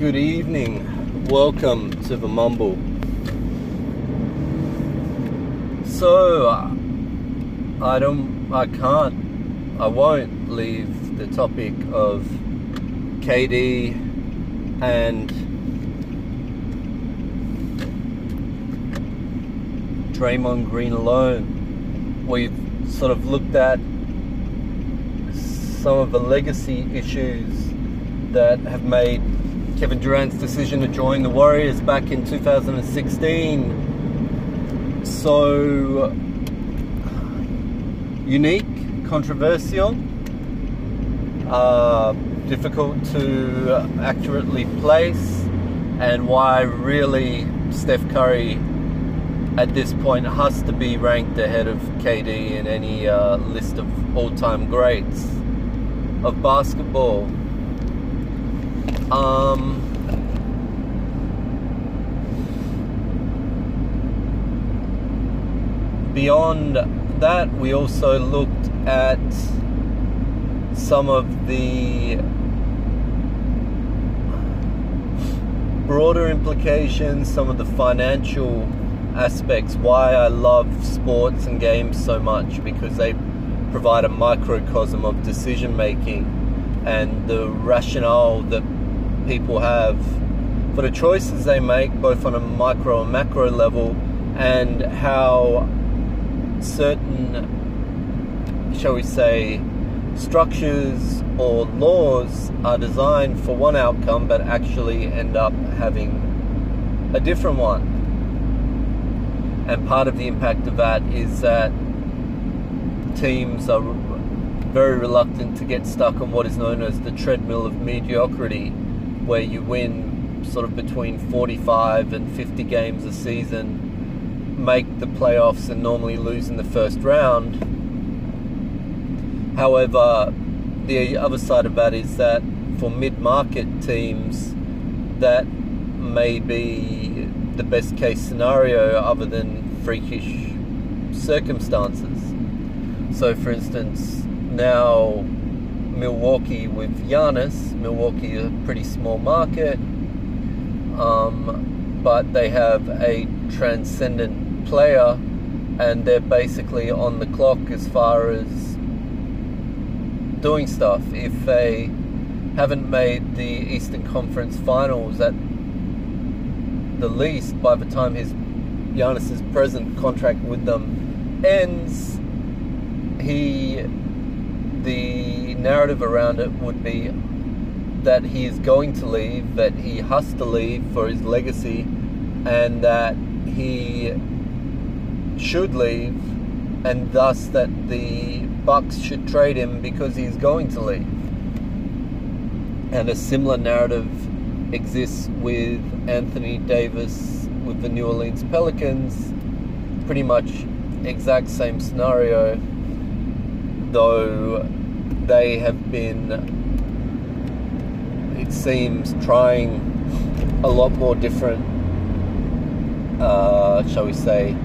Good evening. Welcome to the Mumble. So, I don't, I can't, I won't leave the topic of KD and Draymond Green alone. We've sort of looked at some of the legacy issues that have made Kevin Durant's decision to join the Warriors back in 2016 so unique, controversial, uh, difficult to accurately place, and why really Steph Curry at this point has to be ranked ahead of KD in any uh, list of all-time greats of basketball. Um, beyond that, we also looked at some of the broader implications, some of the financial aspects, why I love sports and games so much because they provide a microcosm of decision making and the rationale that people have for the choices they make, both on a micro and macro level, and how certain, shall we say, structures or laws are designed for one outcome but actually end up having a different one. And part of the impact of that is that teams are very reluctant to get stuck on what is known as the treadmill of mediocrity, where you win sort of between 45 and 50 games a season, make the playoffs, and normally lose in the first round. However, the other side of that is that for mid market teams, that may be the best case scenario other than freakish circumstances. So, for instance, now Milwaukee with Giannis, Milwaukee is a pretty small market, um, but they have a transcendent player, and they're basically on the clock as far as doing stuff. If they haven't made the Eastern Conference Finals at the least by the time his Giannis's present contract with them ends, he the narrative around it would be that he is going to leave, that he has to leave for his legacy, and that he should leave, and thus that the Bucks should trade him because he's going to leave. And a similar narrative exists with Anthony Davis with the New Orleans Pelicans. Pretty much exact same scenario, though they have been, it seems, trying a lot more different, uh, shall we say,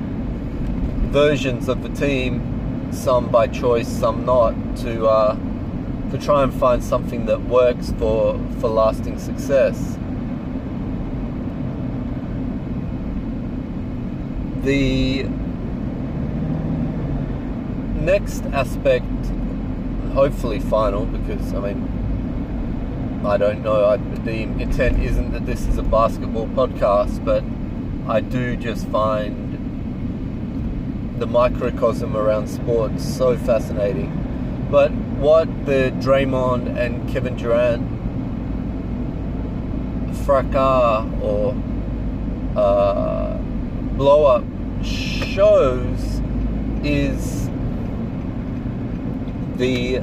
versions of the team some by choice, some not, to uh, to try and find something that works for for lasting success. The next aspect, hopefully final, because I mean, I don't know. I, the intent isn't that this is a basketball podcast, but I do just find the microcosm around sports so fascinating. But what the Draymond and Kevin Durant fracas or uh, blow up shows is the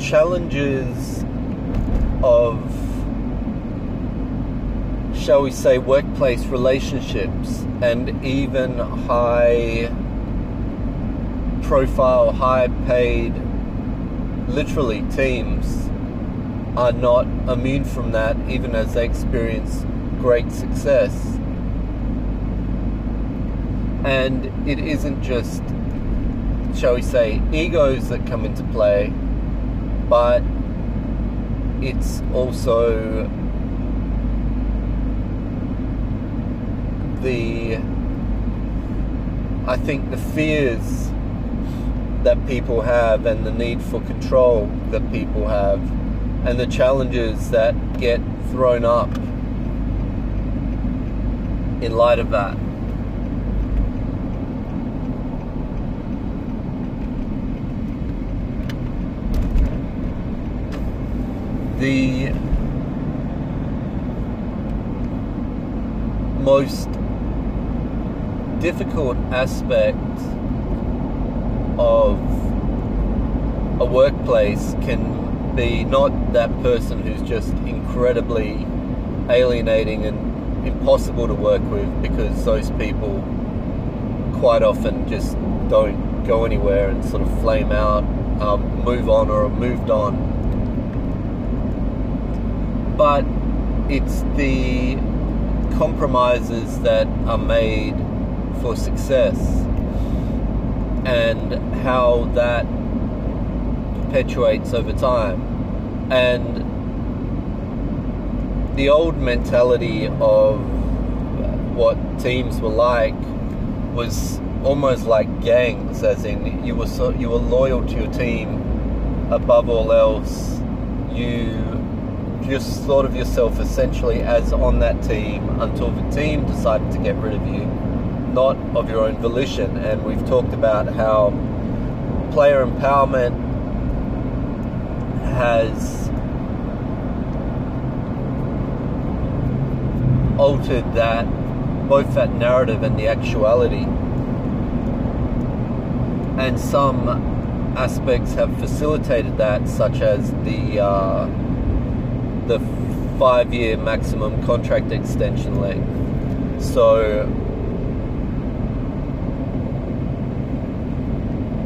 challenges of shall we say, workplace relationships and even high profile, high paid, literally teams are not immune from that, even as they experience great success. And it isn't just, shall we say, egos that come into play, but it's also the I think the fears that people have and the need for control that people have and the challenges that get thrown up in light of that. The most difficult aspect of a workplace can be not that person who's just incredibly alienating and impossible to work with because those people quite often just don't go anywhere and sort of flame out, um, move on or have moved on. But it's the compromises that are made for success and how that perpetuates over time. And the old mentality of what teams were like was almost like gangs, as in you were so, you were loyal to your team above all else. You just thought of yourself essentially as on that team until the team decided to get rid of you not of your own volition. And we've talked about how player empowerment has altered that, both that narrative and the actuality. And some aspects have facilitated that, such as the uh, the five-year maximum contract extension length. So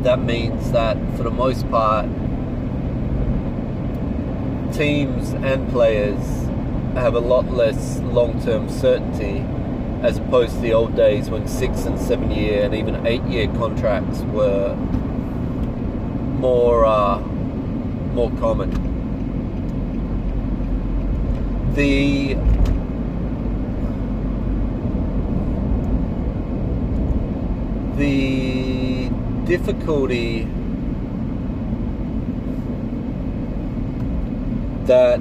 that means that for the most part, teams and players have a lot less long term certainty as opposed to the old days when six and seven year and even eight year contracts were more uh, more common. The the difficulty that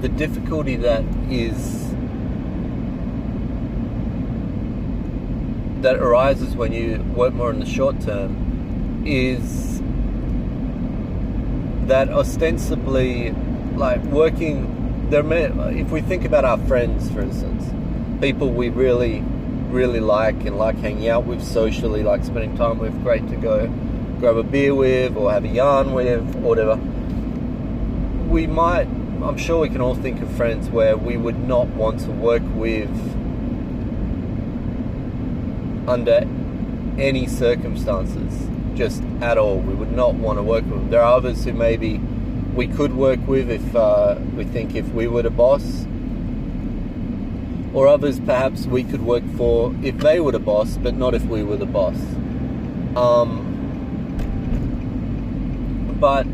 the difficulty that is that arises when you work more in the short term is that ostensibly like working there may, if we think about our friends for instance people we really really like and like hanging out with socially, like spending time with, great to go grab a beer with or have a yarn with, or whatever. We might, I'm sure we can all think of friends where we would not want to work with under any circumstances, just at all. We would not want to work with them. There are others who maybe we could work with if uh, we think if we were the boss or others perhaps we could work for if they were the boss, but not if we were the boss. Um, but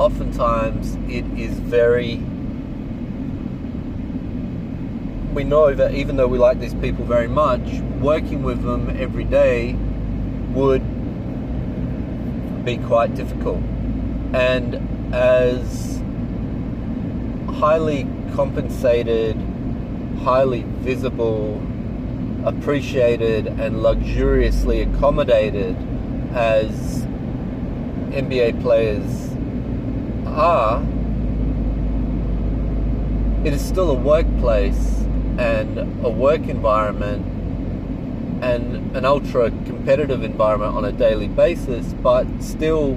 oftentimes it is very. We know that even though we like these people very much, working with them every day would be quite difficult. And as highly compensated highly visible, appreciated, and luxuriously accommodated as NBA players are, it is still a workplace and a work environment an ultra competitive environment on a daily basis, but still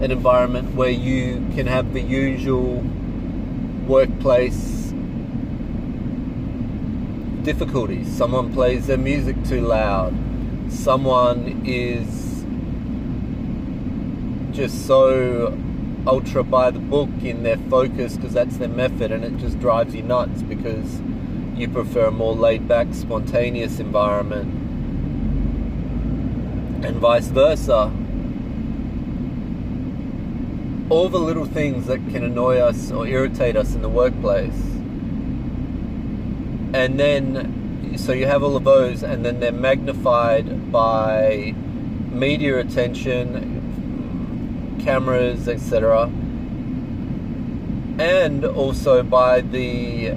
an environment where you can have the usual workplace difficulties. Someone plays their music too loud. Someone is just so ultra by the book in their focus because that's their method and it just drives you nuts because you prefer a more laid back, spontaneous environment. And vice versa. all the little things that can annoy us or irritate us in the workplace. And then, so you have all of those, and then they're magnified by media attention, cameras, etc. And also by the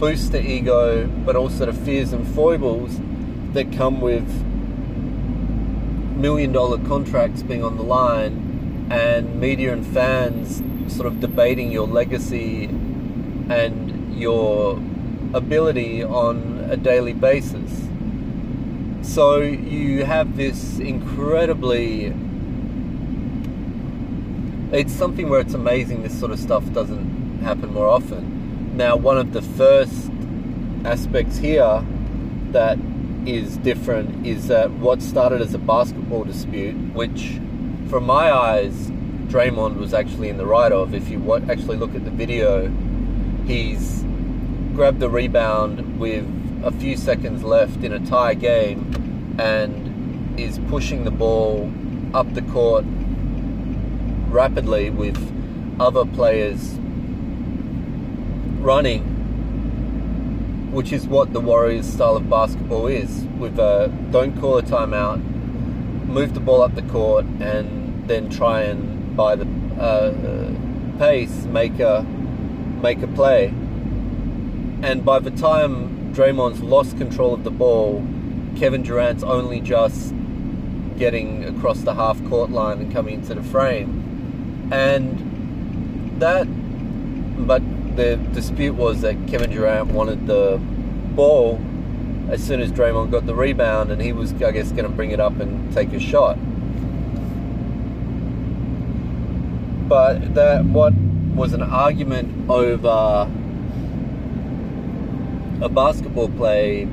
boost the ego, but also the fears and foibles that come with million dollar contracts being on the line and media and fans sort of debating your legacy and your ability on a daily basis. So you have this incredibly. It's something where it's amazing this sort of stuff doesn't happen more often. Now, one of the first aspects here that is different is that what started as a basketball dispute, which, from my eyes, Draymond was actually in the right of. If you actually look at the video, he's grabbed the rebound with a few seconds left in a tie game and is pushing the ball up the court rapidly with other players running which is what the Warriors style of basketball is. With a don't call a timeout, move the ball up the court, and then try and by the uh, pace make a make a play. And by the time Draymond's lost control of the ball, Kevin Durant's only just getting across the half court line and coming into the frame. And that, but the dispute was that Kevin Durant wanted the ball as soon as Draymond got the rebound, and he was, I guess, going to bring it up and take a shot. But that what was an argument over a basketball play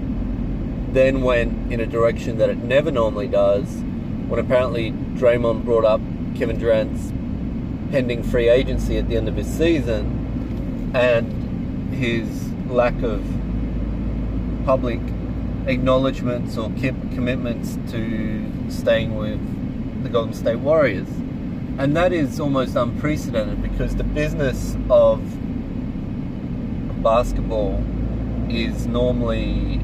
then went in a direction that it never normally does when apparently Draymond brought up Kevin Durant's pending free agency at the end of his season and his lack of public acknowledgements or commitments to staying with the Golden State Warriors. And that is almost unprecedented because the business of basketball is normally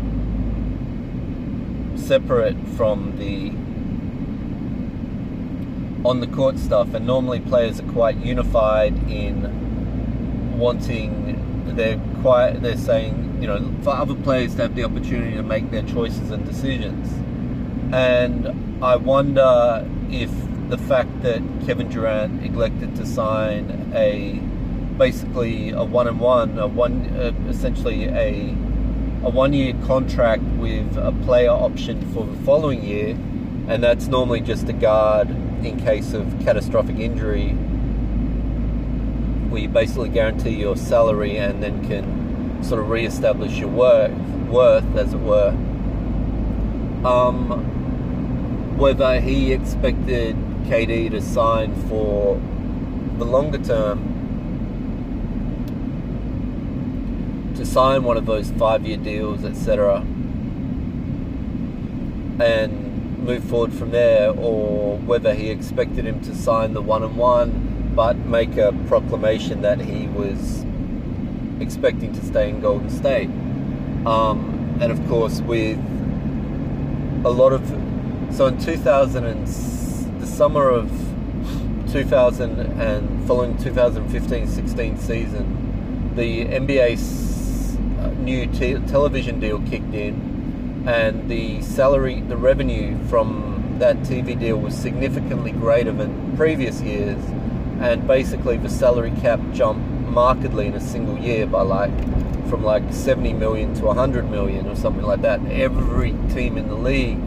separate from the on the court stuff and normally players are quite unified in wanting they're quite they're saying you know for other players to have the opportunity to make their choices and decisions. And I wonder if the fact that Kevin Durant elected to sign a basically a one and one a one uh, essentially a a one year contract with a player option for the following year and that's normally just a guard in case of catastrophic injury where you basically guarantee your salary and then can sort of re-establish your worth, worth as it were. Um, whether he expected KD to sign for the longer term, to sign one of those five-year deals, etc., and move forward from there, or whether he expected him to sign the one-on-one but make a proclamation that he was expecting to stay in Golden State. Um, and of course, with a lot of so in 2000 and the summer of 2000 and following 2015-16 season, the NBA's uh, new television deal kicked in, and the salary, the revenue from that TV deal was significantly greater than previous years and basically the salary cap jumped markedly in a single year by like from like 70 million to 100 million or something like that. Every team in the league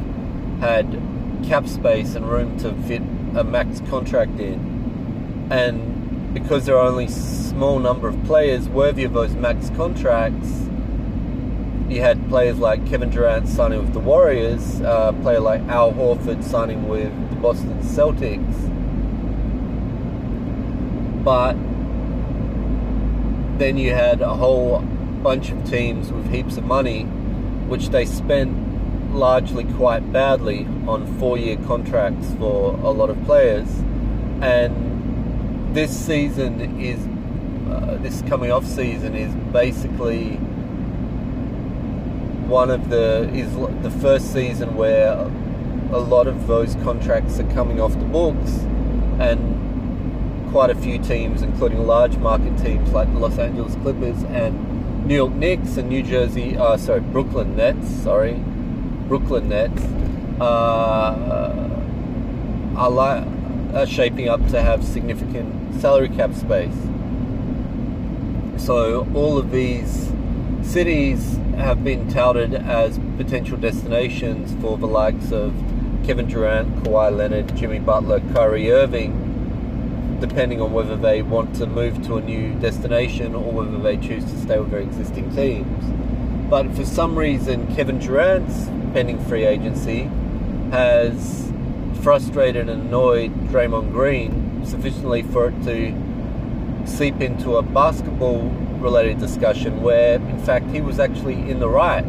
had cap space and room to fit a max contract in. And because there are only small number of players worthy of those max contracts, you had players like Kevin Durant signing with the Warriors, uh, a player like Al Horford signing with the Boston Celtics, but then you had a whole bunch of teams with heaps of money, which they spent largely quite badly on four year contracts for a lot of players. and this season is uh, this coming off season is basically one of the is the first season where a lot of those contracts are coming off the books and quite a few teams including large market teams like the Los Angeles Clippers and New York Knicks and New Jersey uh, sorry Brooklyn Nets sorry Brooklyn Nets uh, are, li- are shaping up to have significant salary cap space. So all of these cities have been touted as potential destinations for the likes of Kevin Durant, Kawhi Leonard, Jimmy Butler, Kyrie Irving, depending on whether they want to move to a new destination or whether they choose to stay with their existing teams. But for some reason, Kevin Durant's pending free agency has frustrated and annoyed Draymond Green sufficiently for it to seep into a basketball related discussion where, in fact, he was actually in the right.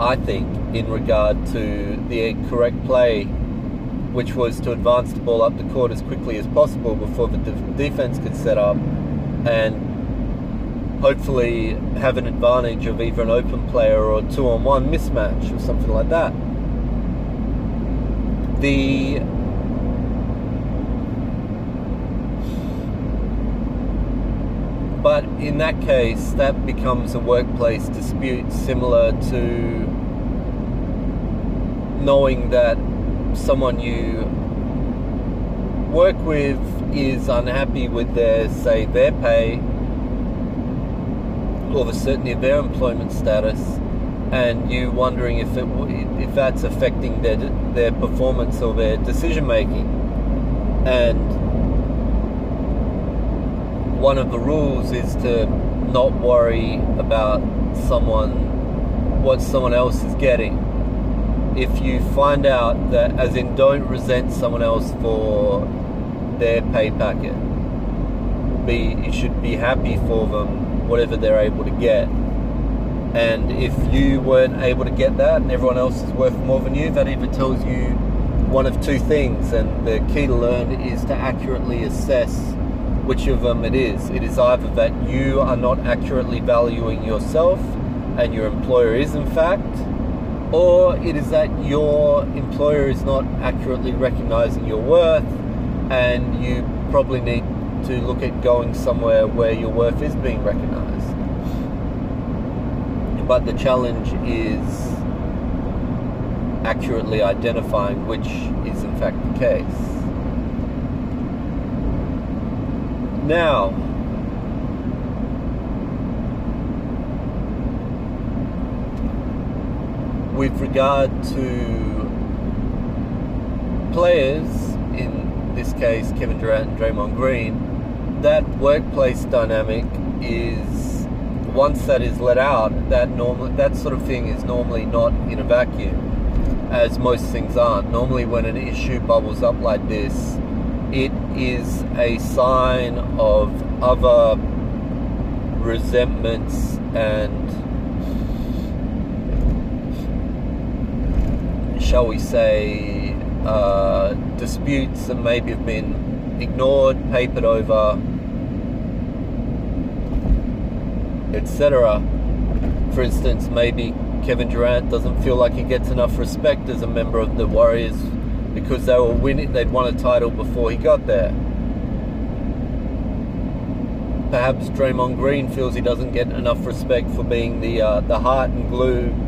I think, in regard to the correct play, which was to advance the ball up the court as quickly as possible before the defense could set up and hopefully have an advantage of either an open player or a two on one mismatch or something like that. The But in that case, that becomes a workplace dispute similar to knowing that someone you work with is unhappy with their, say, their pay or the certainty of their employment status, and you wondering if it if that's affecting their their performance or their decision making, and one of the rules is to not worry about someone, what someone else is getting. If you find out that, as in, don't resent someone else for their pay packet. Be you should be happy for them, whatever they're able to get. And if you weren't able to get that, and everyone else is worth more than you, that either tells you one of two things. And the key to learn is to accurately assess which of them it is. It is either that you are not accurately valuing yourself and your employer is, in fact, or it is that your employer is not accurately recognizing your worth and you probably need to look at going somewhere where your worth is being recognized. But the challenge is accurately identifying which is in fact the case. Now, with regard to players, in this case Kevin Durant and Draymond Green, that workplace dynamic is once that is let out, that normally that sort of thing is normally not in a vacuum, as most things aren't. Normally, when an issue bubbles up like this, it is a sign of other resentments and shall we say uh, disputes that maybe have been ignored, papered over, etc. For instance, maybe Kevin Durant doesn't feel like he gets enough respect as a member of the Warriors because they were winning. They'd won a title before he got there. Perhaps Draymond Green feels he doesn't get enough respect for being the uh, the heart and glue.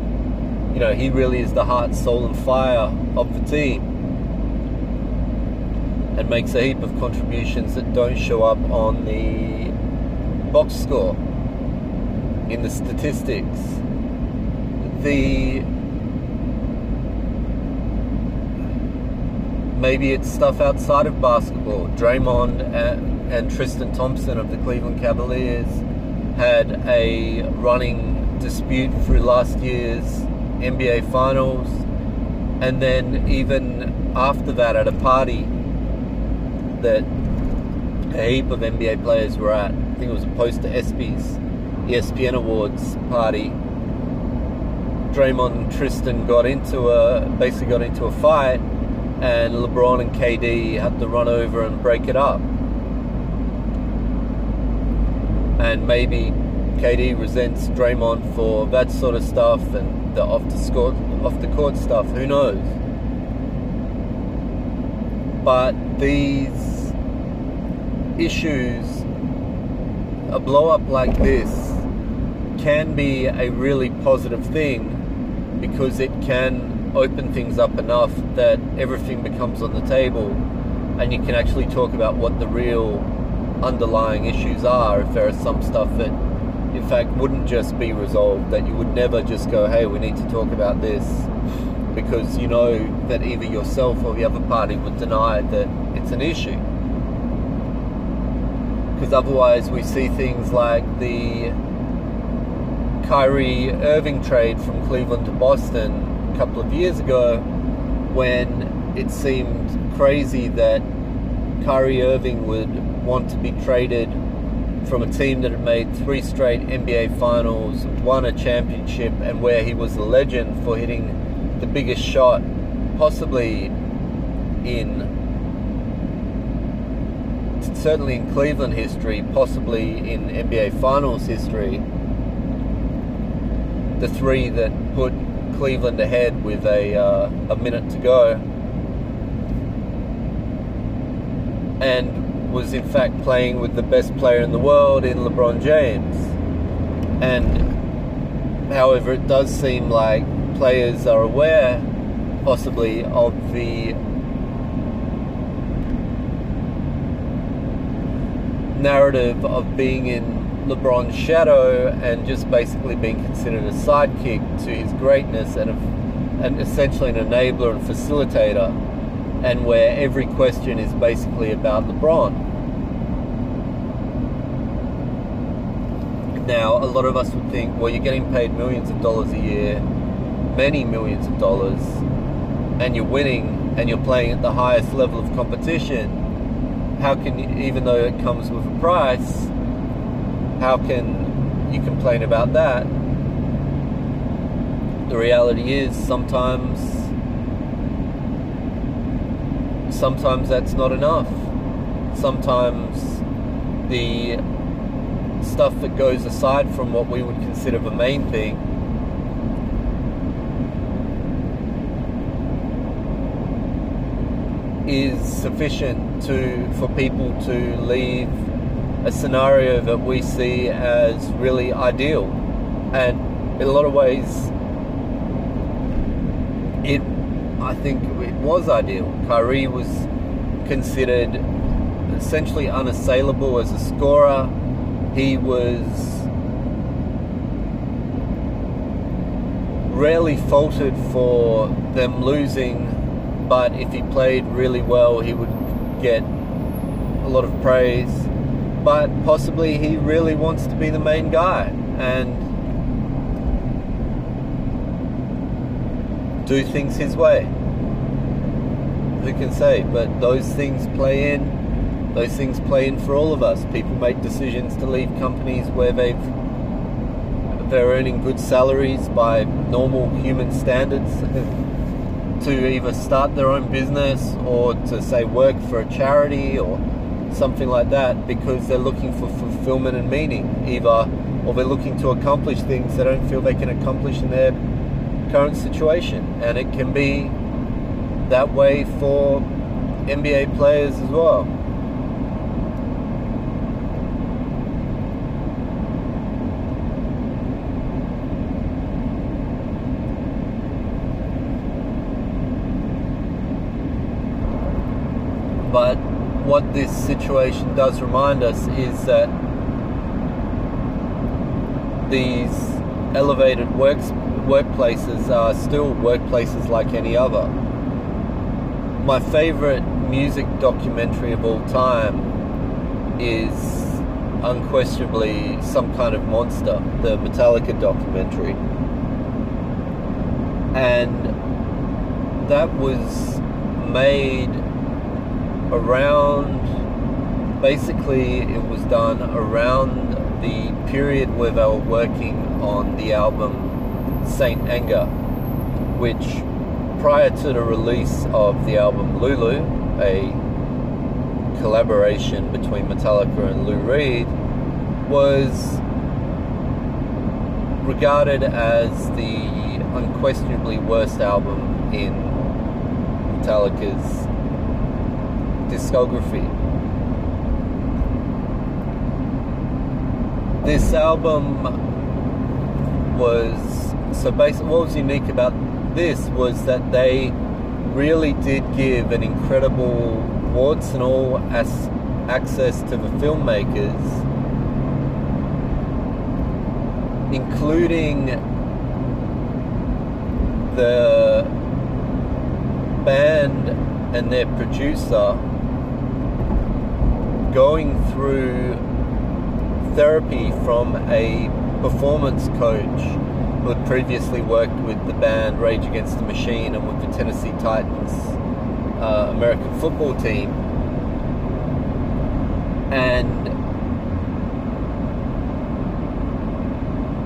You know, he really is the heart, soul, and fire of the team, and makes a heap of contributions that don't show up on the box score in the statistics. The maybe it's stuff outside of basketball. Draymond and, and Tristan Thompson of the Cleveland Cavaliers had a running dispute through last year's NBA Finals, and then even after that, at a party that a heap of NBA players were at, I think it was a post to ESPYS, ESPN Awards party. Draymond and Tristan got into a basically got into a fight and LeBron and KD had to run over and break it up. And maybe KD resents Draymond for that sort of stuff and the off the court, off the court stuff. Who knows? But these issues, a blow up like this, can be a really positive thing because it can open things up enough that everything becomes on the table and you can actually talk about what the real underlying issues are if there are some stuff that in fact wouldn't just be resolved that you would never just go hey we need to talk about this because you know that either yourself or the other party would deny that it's an issue. Because otherwise we see things like the Kyrie Irving trade from Cleveland to Boston a couple of years ago when it seemed crazy that Kyrie Irving would want to be traded from a team that had made three straight NBA finals, won a championship, and where he was a legend for hitting the biggest shot possibly in certainly in Cleveland history, possibly in NBA finals history the three that put Cleveland ahead with a uh, a minute to go, and was in fact playing with the best player in the world in LeBron James. And however, it does seem like players are aware, possibly, of the narrative of being in LeBron's shadow and just basically being considered a sidekick to his greatness and, a, and essentially an enabler and facilitator, and where every question is basically about LeBron. Now, a lot of us would think, well, you're getting paid millions of dollars a year, many millions of dollars, and you're winning and you're playing at the highest level of competition. How can you, even though it comes with a price, how can you complain about that? The reality is sometimes sometimes that's not enough. Sometimes the stuff that goes aside from what we would consider the main thing is sufficient to for people to leave a scenario that we see as really ideal. And in a lot of ways, it, I think it was ideal. Kyrie was considered essentially unassailable as a scorer. He was rarely faulted for them losing, but if he played really well, he would get a lot of praise but possibly he really wants to be the main guy and do things his way. Who can say? But those things play in. Those things play in for all of us. People make decisions to leave companies where they've they're earning good salaries by normal human standards to either start their own business or to say work for a charity or something like that because they're looking for fulfillment and meaning, either, or they're looking to accomplish things they don't feel they can accomplish in their current situation. And it can be that way for NBA players as well. But what this situation does remind us is that these elevated works, workplaces are still workplaces like any other. My favorite music documentary of all time is unquestionably Some Kind of Monster, the Metallica documentary. And that was made around basically it was done around the period where they were working on the album St. Anger, which prior to the release of the album Lulu, a collaboration between Metallica and Lou Reed, was regarded as the unquestionably worst album in Metallica's discography. This album was so basically what was unique about this was that they really did give an incredible warts and all as access to the filmmakers including the band and their producer going through therapy from a performance coach who had previously worked with the band Rage Against the Machine and with the Tennessee Titans uh, American football team. And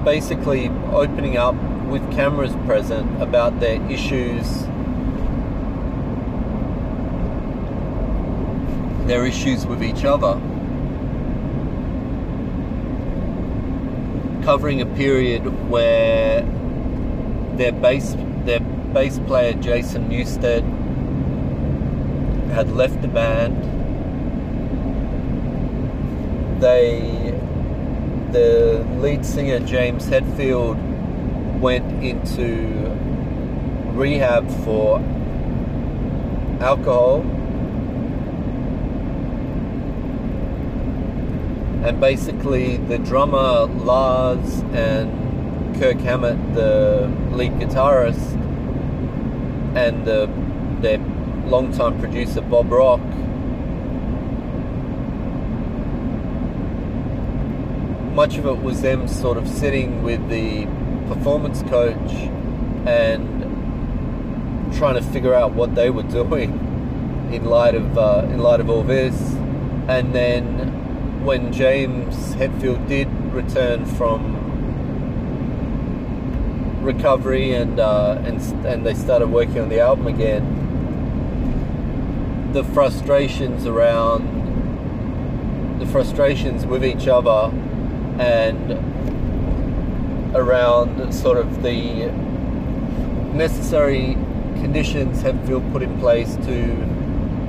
basically opening up with cameras present about their issues, their issues with each other, covering a period where their bass their bass player Jason Newsted had left the band. They the lead singer James Hetfield went into rehab for alcohol and basically the drummer Lars and Kirk Hammett, the lead guitarist, and the, their longtime producer Bob Rock much of it was them sort of sitting with the performance coach and trying to figure out what they were doing in light of uh, in light of all this. And then when James Hetfield did return from recovery and uh, and and they started working on the album again, the frustrations around the frustrations with each other and around sort of the necessary conditions Hetfield put in place to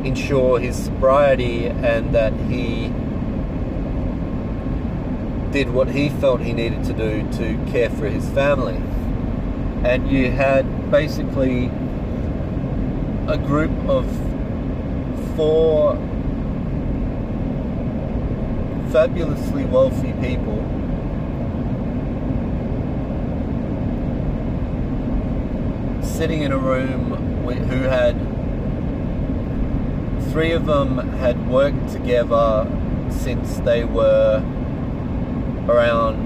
ensure his sobriety and that he did what he felt he needed to do to care for his family. And you had basically a group of four fabulously wealthy people sitting in a room who had three of them had worked together since they were around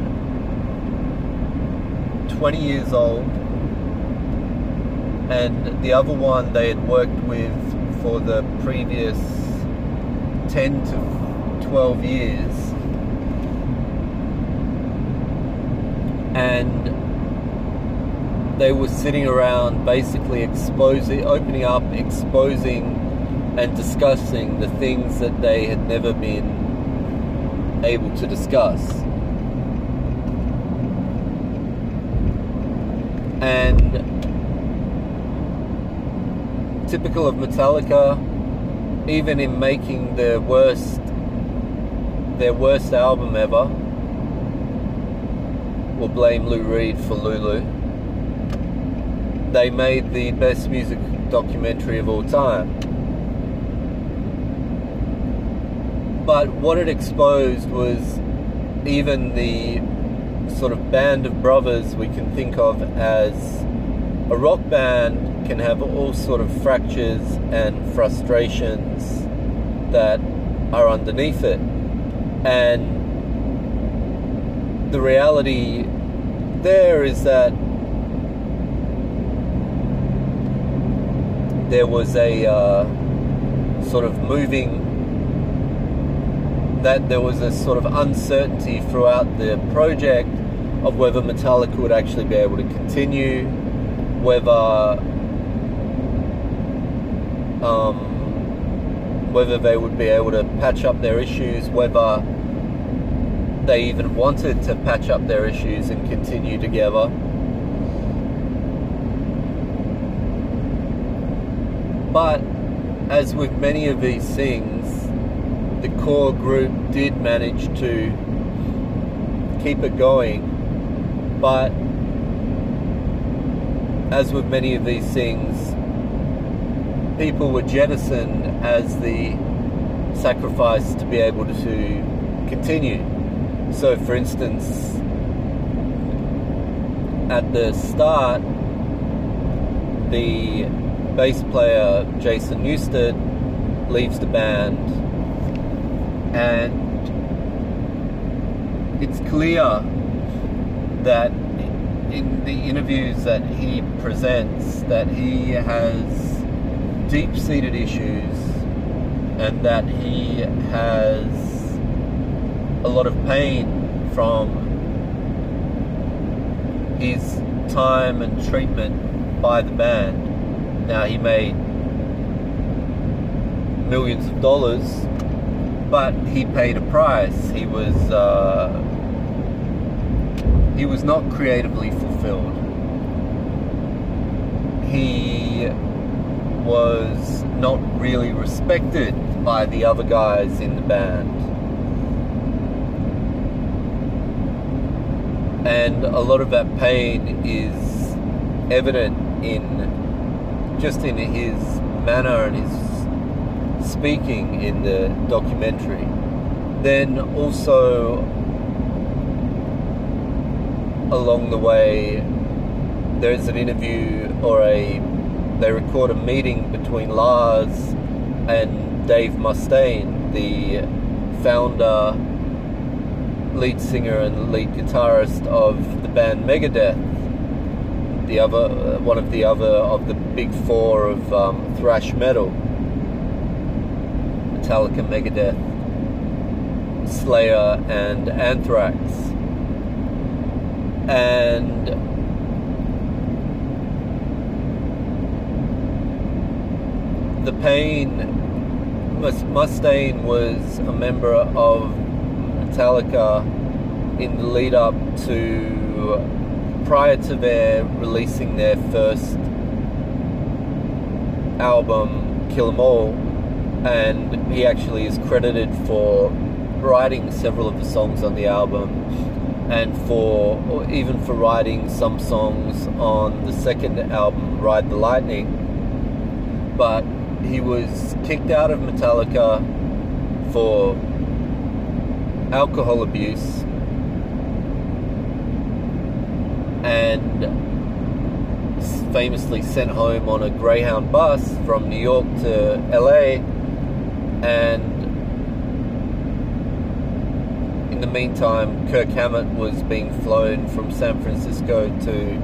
20 years old and the other one they had worked with for the previous 10 to 12 years and they were sitting around basically exposing, opening up, exposing, and discussing the things that they had never been able to discuss. And typical of Metallica, even in making their worst their worst album ever. We'll blame Lou Reed for Lulu. They made the best music documentary of all time. But what it exposed was even the sort of band of brothers we can think of as a rock band can have all sort of fractures and frustrations that are underneath it. And the reality there is that there was a uh, sort of moving that there was a sort of uncertainty throughout the project of whether Metallica would actually be able to continue, whether um, whether they would be able to patch up their issues, whether they even wanted to patch up their issues and continue together. But as with many of these things, the core group did manage to keep it going. But as with many of these things, people were jettisoned as the sacrifice to be able to continue. So, for instance, at the start, the bass player Jason Newsted leaves the band, and it's clear that in the interviews that he presents that he has deep-seated issues and that he has a lot of pain from his time and treatment by the band. Now he made millions of dollars, but he paid a price. He was uh, he was not creatively fulfilled. He was not really respected by the other guys in the band. And a lot of that pain is evident in just in his manner and his speaking in the documentary. Then also along the way, there's an interview or a they record a meeting between Lars and Dave Mustaine, the founder, lead singer, and lead guitarist of the band Megadeth. The other, one of the other of the big four of um, thrash metal: Metallica, Megadeth, Slayer, and Anthrax and the pain Mustaine was a member of Metallica in the lead up to prior to their releasing their first album Kill 'Em All and he actually is credited for writing several of the songs on the album and for or even for writing some songs on the second album, Ride the Lightning. But he was kicked out of Metallica for alcohol abuse and famously sent home on a Greyhound bus from New York to LA and in the meantime, Kirk Hammett was being flown from San Francisco to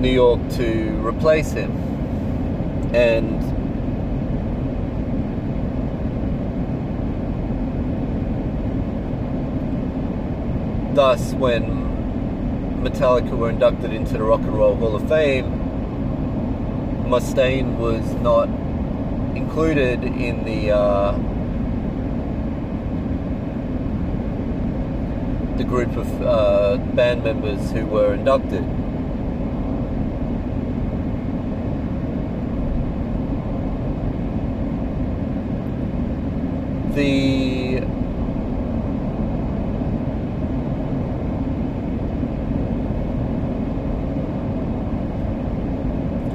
New York to replace him. And thus, when Metallica were inducted into the Rock and Roll Hall of Fame, Mustaine was not included in the uh, the group of uh, band members who were inducted. The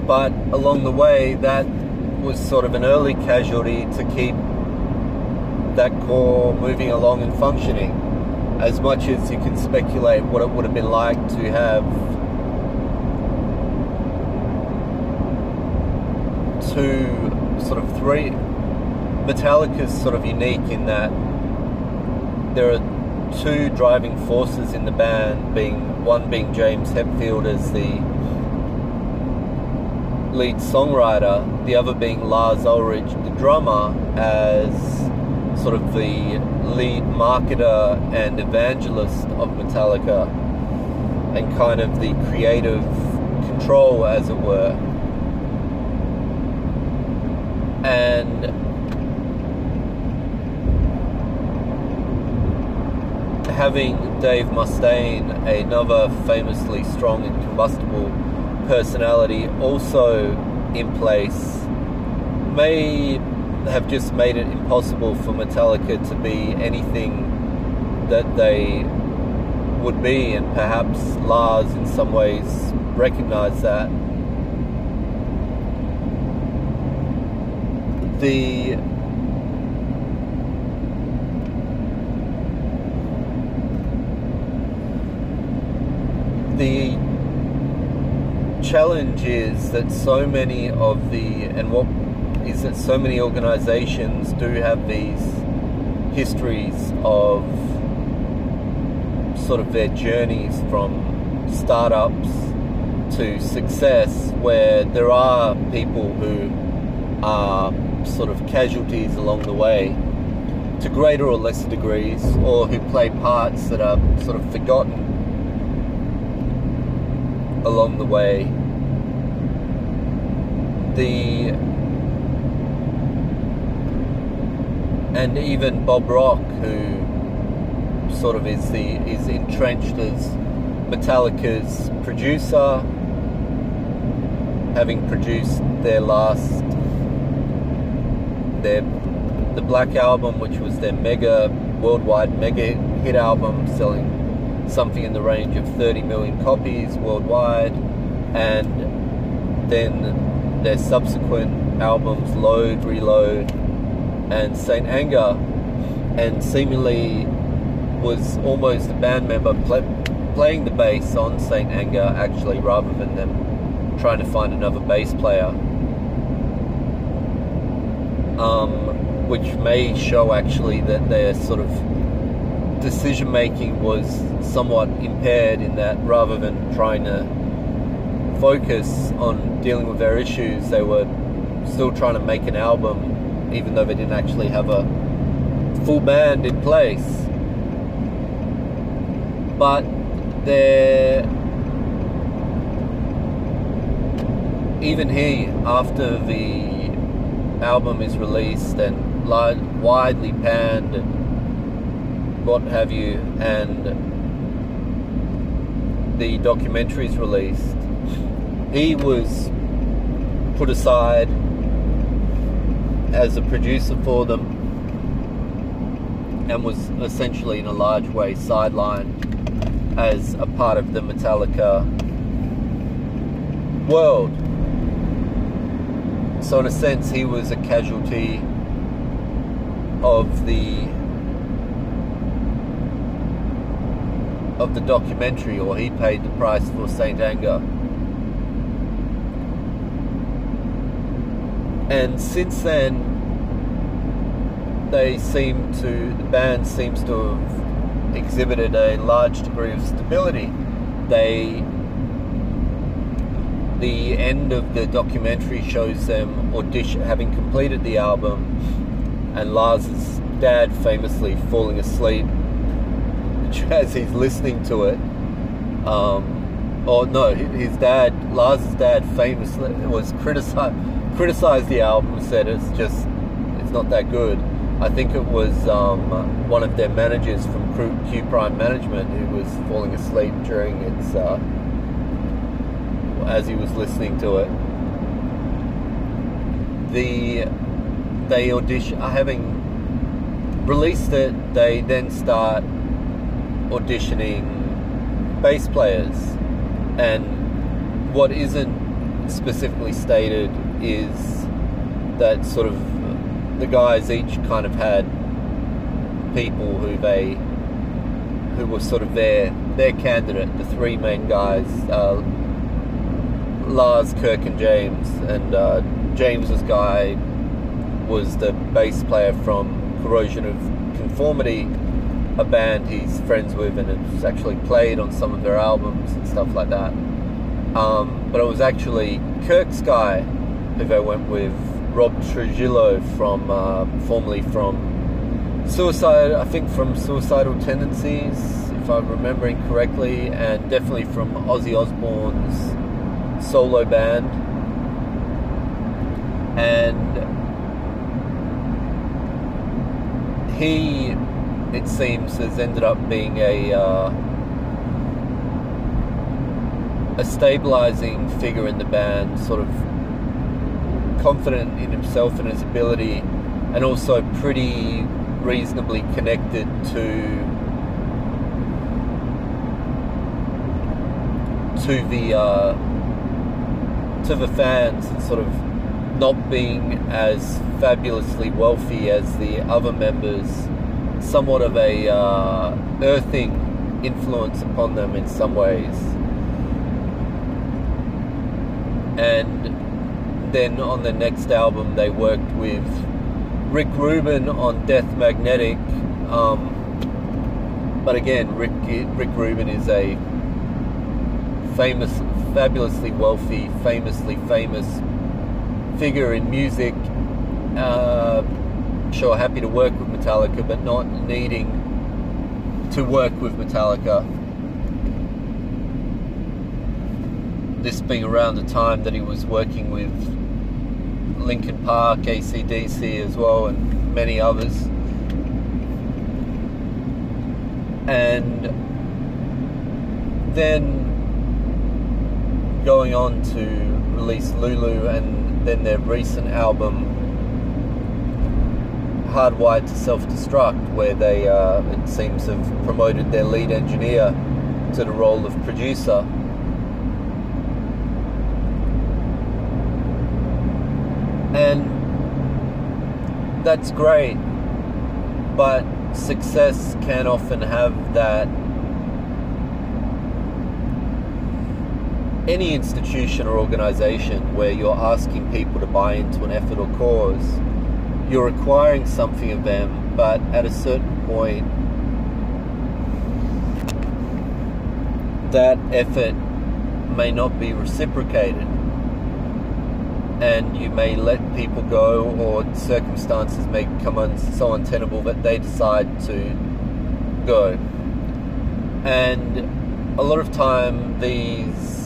but along the way that was sort of an early casualty to keep that core moving along and functioning as much as you can speculate what it would have been like to have two, sort of three. Metallica's sort of unique in that there are two driving forces in the band, being one being James Hetfield as the lead songwriter, the other being Lars Ulrich, the drummer, as sort of the lead marketer and evangelist of Metallica and kind of the creative control, as it were. and having Dave Mustaine, another famously strong and combustible personality, also in place, may have just made it impossible for Metallica to be anything that they would be, and perhaps Lars in some ways recognized that. The the challenge is that so many of the and what is that so many organizations do have these histories of sort of their journeys from startups to success where there are people who are sort of casualties along the way to greater or lesser degrees or who play parts that are sort of forgotten along the way the and even Bob Rock who sort of is the is entrenched as Metallica's producer, having produced their last their the Black album, which was their mega worldwide mega hit album, selling something in the range of 30 million copies worldwide, and then their subsequent albums Load, Reload, and St. Anger, and seemingly was almost a band member play, playing the bass on St. Anger actually rather than them trying to find another bass player. Um, which may show actually that they're sort of decision making was somewhat impaired in that rather than trying to focus on dealing with their issues, they were still trying to make an album even though they didn't actually have a full band in place. But even he after the album is released and widely panned and what have you and the documentary is released he was put aside as a producer for them and was essentially in a large way sidelined as a part of the Metallica world. So, in a sense, he was a casualty of the of the documentary, or he paid the price for St. Anger. And since then, they seem to the band seems to have exhibited a large degree of stability. They the end of the documentary shows them audition having completed the album and Lars's dad famously falling asleep as he's listening to it. Um, or no, his dad, Lars's dad, famously was criticized criticized the album, said it's just it's not that good. I think it was um, one of their managers from Q Prime Management who was falling asleep during its uh, as he was listening to it. The they audition having released it. They then start auditioning bass players, and what isn't specifically stated is that sort of the guys each kind of had people who they who were sort of their their candidate, the three main guys, uh, Lars, Kirk, and James. And uh, James's guy was the bass player from Corrosion of Conformity, a band he's friends with and has actually played on some of their albums and stuff like that. Um, but it was actually Kirk's guy who they went with Rob Trujillo from uh, formerly from Suicide, I think from Suicidal Tendencies, if I'm remembering correctly, and definitely from Ozzy Osbourne's solo band. And he, it seems, has ended up being a uh, a stabilizing figure in the band, sort of confident in himself and his ability, and also pretty reasonably connected to to the uh, to the fans and sort of not being as fabulously wealthy as the other members, somewhat of a uh, earthing influence upon them in some ways. And then on the next album, they worked with Rick Rubin on Death Magnetic. Um, but again, Rick Rick Rubin is a famous, fabulously wealthy, famously famous figure in music. Uh, sure, happy to work with Metallica, but not needing to work with Metallica. This being around the time that he was working with Linkin Park, ACDC as well, and many others. And then going on to release Lulu and then their recent album Hardwired to Self Destruct, where they, uh, it seems, have promoted their lead engineer to the role of producer. And that's great, but success can often have that any institution or organization where you're asking people to buy into an effort or cause, you're requiring something of them, but at a certain point, that effort may not be reciprocated. And you may let people go, or circumstances may come on so untenable that they decide to go. And a lot of time, these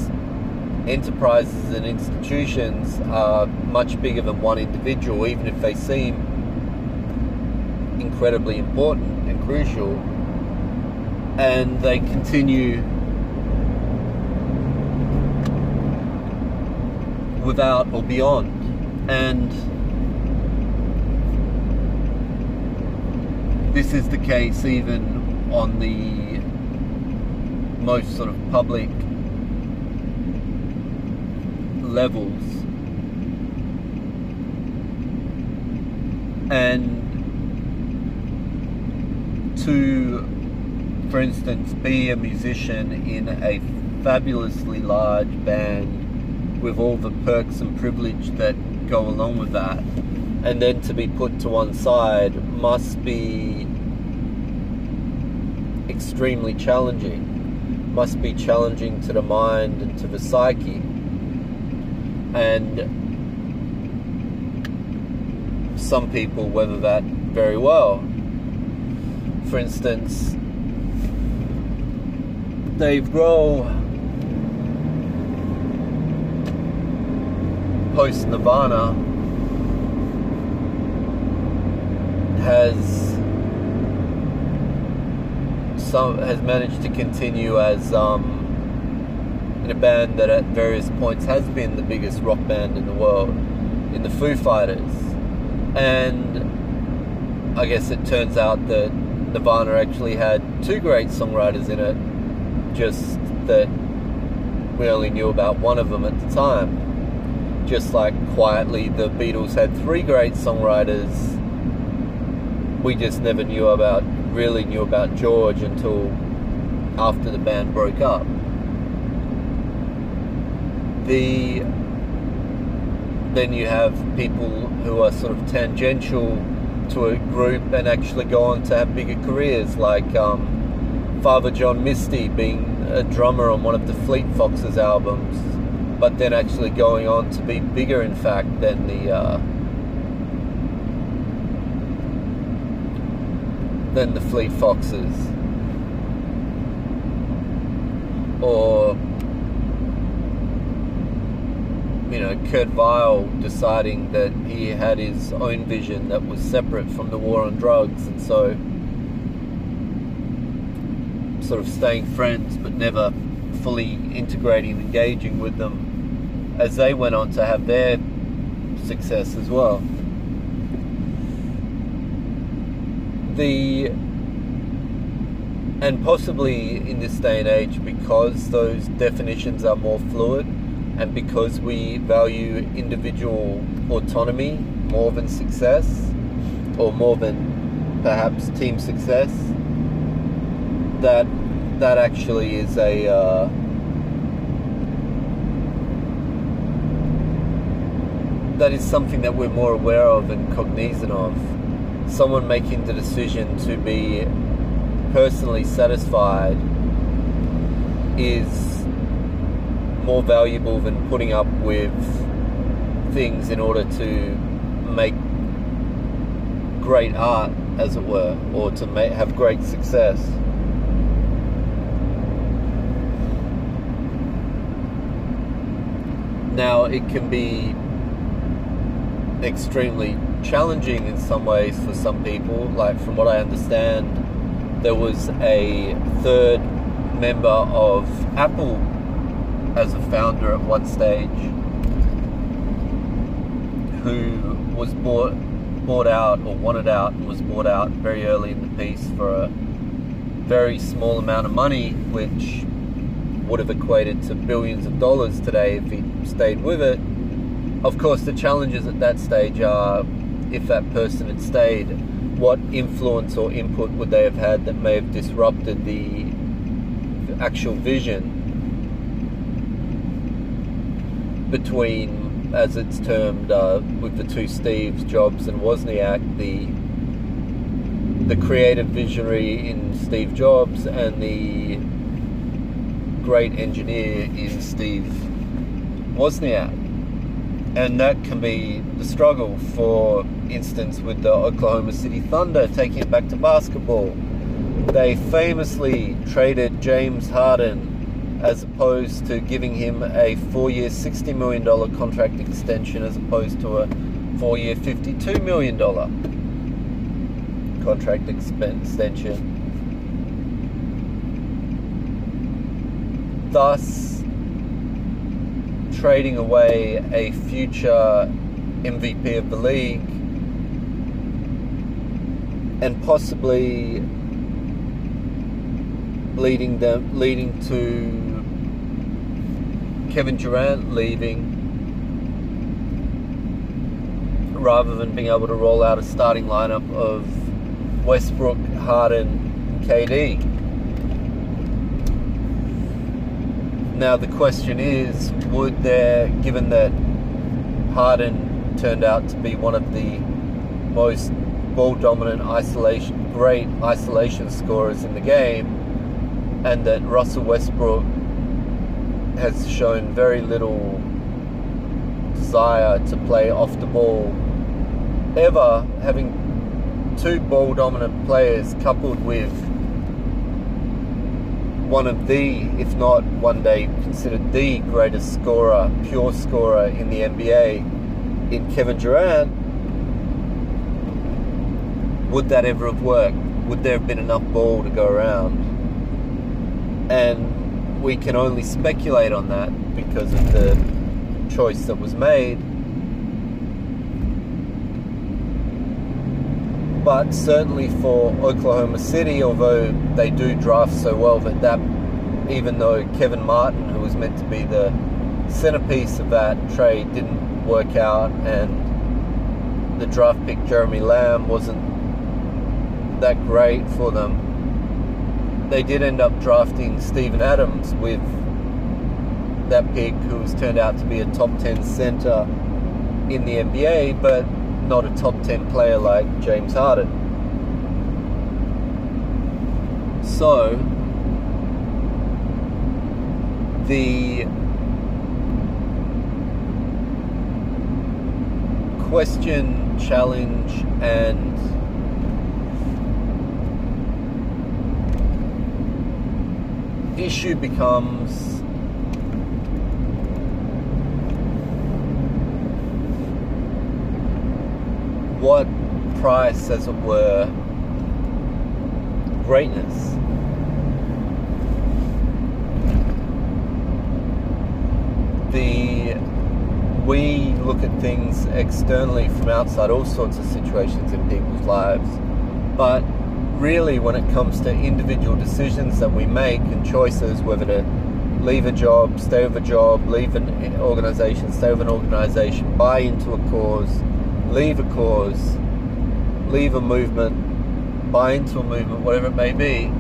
enterprises and institutions are much bigger than one individual, even if they seem incredibly important and crucial. And they continue without or beyond. And this is the case even on the most sort of public levels. And to, for instance, be a musician in a fabulously large band with all the perks and privilege that go along with that, and then to be put to one side must be extremely challenging. Must be challenging to the mind and to the psyche and some people weather that very well. For instance, Dave Grohl post Nirvana has some has managed to continue as um, in a band that at various points has been the biggest rock band in the world, in the Foo Fighters. And I guess it turns out that Nirvana actually had two great songwriters in it, just that we only knew about one of them at the time. Just like quietly, the Beatles had three great songwriters. We just never knew about, really knew about George until after the band broke up the then you have people who are sort of tangential to a group and actually go on to have bigger careers, like um, Father John Misty being a drummer on one of the Fleet Foxes albums, but then actually going on to be bigger, in fact, than the uh, than the Fleet Foxes, or you know, Kurt Vile deciding that he had his own vision that was separate from the war on drugs, and so sort of staying friends but never fully integrating and engaging with them as they went on to have their success as well. The and possibly in this day and age because those definitions are more fluid and because we value individual autonomy more than success or more than perhaps team success that that actually is a uh, that is something that we're more aware of and cognizant of. Someone making the decision to be personally satisfied is more valuable than putting up with things in order to make great art, as it were, or to make, have great success. Now, it can be extremely challenging in some ways for some people. Like, from what I understand, there was a third member of Apple as a founder at one stage who was bought bought out or wanted out and was bought out very early in the piece for a very small amount of money, which would have equated to billions of dollars today if he stayed with it. Of course, the challenges at that stage are if that person had stayed, what influence or input would they have had that may have disrupted the actual vision between, as it's termed, uh, with the two Steves, Jobs and Wozniak, the the creative visionary in Steve Jobs and the great engineer in Steve Wozniak. And that can be the struggle for instance with the Oklahoma City Thunder taking it back to basketball. They famously traded James Harden as opposed to giving him a four year, $60 million contract extension as opposed to a four year, $52 million contract extension. Thus, trading away a future MVP of the league and possibly leading them leading to Kevin Durant leaving rather than being able to roll out a starting lineup of Westbrook, Harden, KD. Now the question is, would there, given that Harden turned out to be one of the most ball dominant isolation, great isolation scorers in the game, and that Russell Westbrook has shown very little desire to play off the ball ever, having two ball dominant players coupled with one of the, if not one day considered the greatest scorer, pure scorer in the NBA in Kevin Durant, would that ever have worked? Would there have been enough ball to go around? And we can only speculate on that because of the choice that was made. But certainly for Oklahoma City, although they do draft so well that that, even though Kevin Martin, who was meant to be the centerpiece of that trade, didn't work out, and the draft pick Jeremy Lamb wasn't that great for them. They did end up drafting Steven Adams with that pick, who has turned out to be a top 10 center in the NBA, but not a top 10 player like James Harden. So, the question, challenge, and issue becomes what price, as it were, greatness. The we look at things externally from outside all sorts of situations in people's lives, but really when it comes to individual decisions that we make and choices, whether to leave a job, stay with a job, leave an organization, stay with an organization, buy into a cause, leave a cause, leave a movement, buy into a movement, whatever it may be,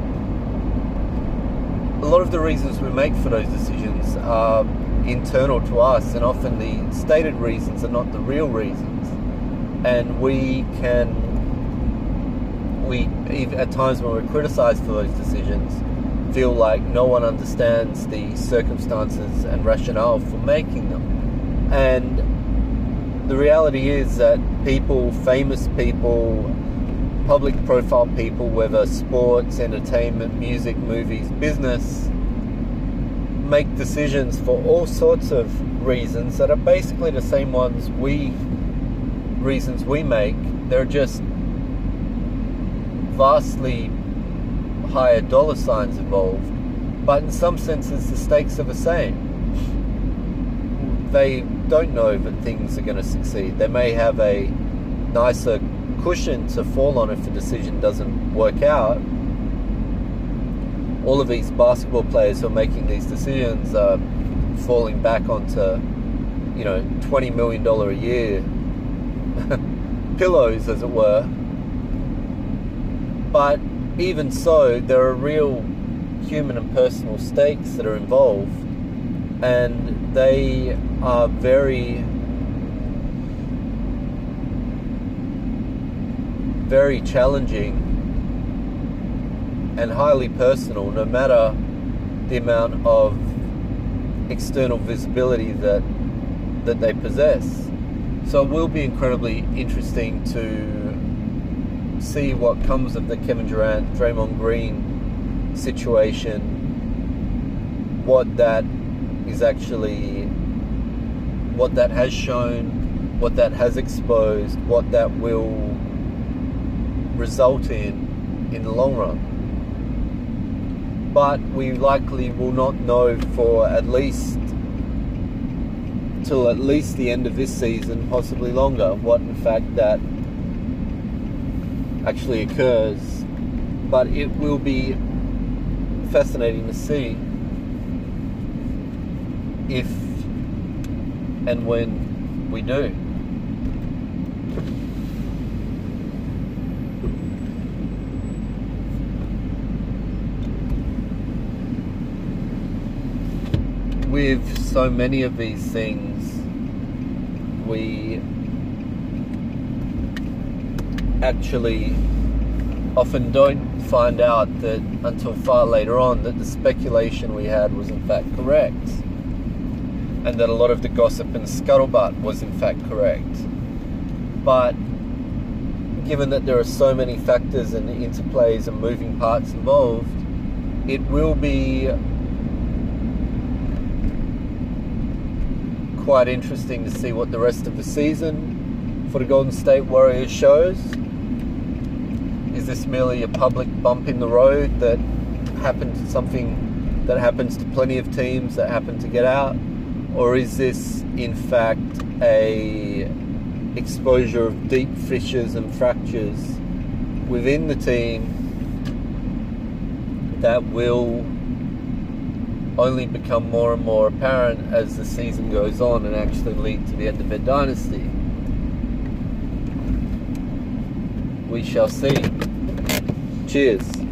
a lot of the reasons we make for those decisions are internal to us, and often the stated reasons are not the real reasons. And we can, at times when we're criticized for those decisions, feel like no one understands the circumstances and rationale for making them. And the reality is that people, famous people, public profile people, whether sports, entertainment, music, movies, business, make decisions for all sorts of reasons that are basically the same ones we reasons we make. They're just vastly higher dollar signs involved, but in some senses the stakes are the same. They don't know that things are going to succeed. They may have a nicer cushion to fall on if the decision doesn't work out. All of these basketball players who are making these decisions are falling back onto, you know, $20 million a year pillows, as it were. But even so, there are real human and personal stakes that are involved, and they are very, very challenging and highly personal, no matter the amount of external visibility that that they possess. So it will be incredibly interesting to see what comes of the Kevin Durant, Draymond Green situation, what that is actually, what that has shown, what that has exposed, what that will result in in the long run. But we likely will not know for at least till at least the end of this season, possibly longer, what in fact that actually occurs, but it will be fascinating to see if and when we do. With so many of these things, we actually often don't find out that until far later on that the speculation we had was in fact correct and that a lot of the gossip and scuttlebutt was in fact correct. But given that there are so many factors and interplays and moving parts involved, it will be quite interesting to see what the rest of the season for the Golden State Warriors shows. Is this merely a public bump in the road that happened something that happens to plenty of teams that happen to get out? Or is this in fact a exposure of deep fissures and fractures within the team that will only become more and more apparent as the season goes on and actually lead to the end of their dynasty. We shall see. Cheers.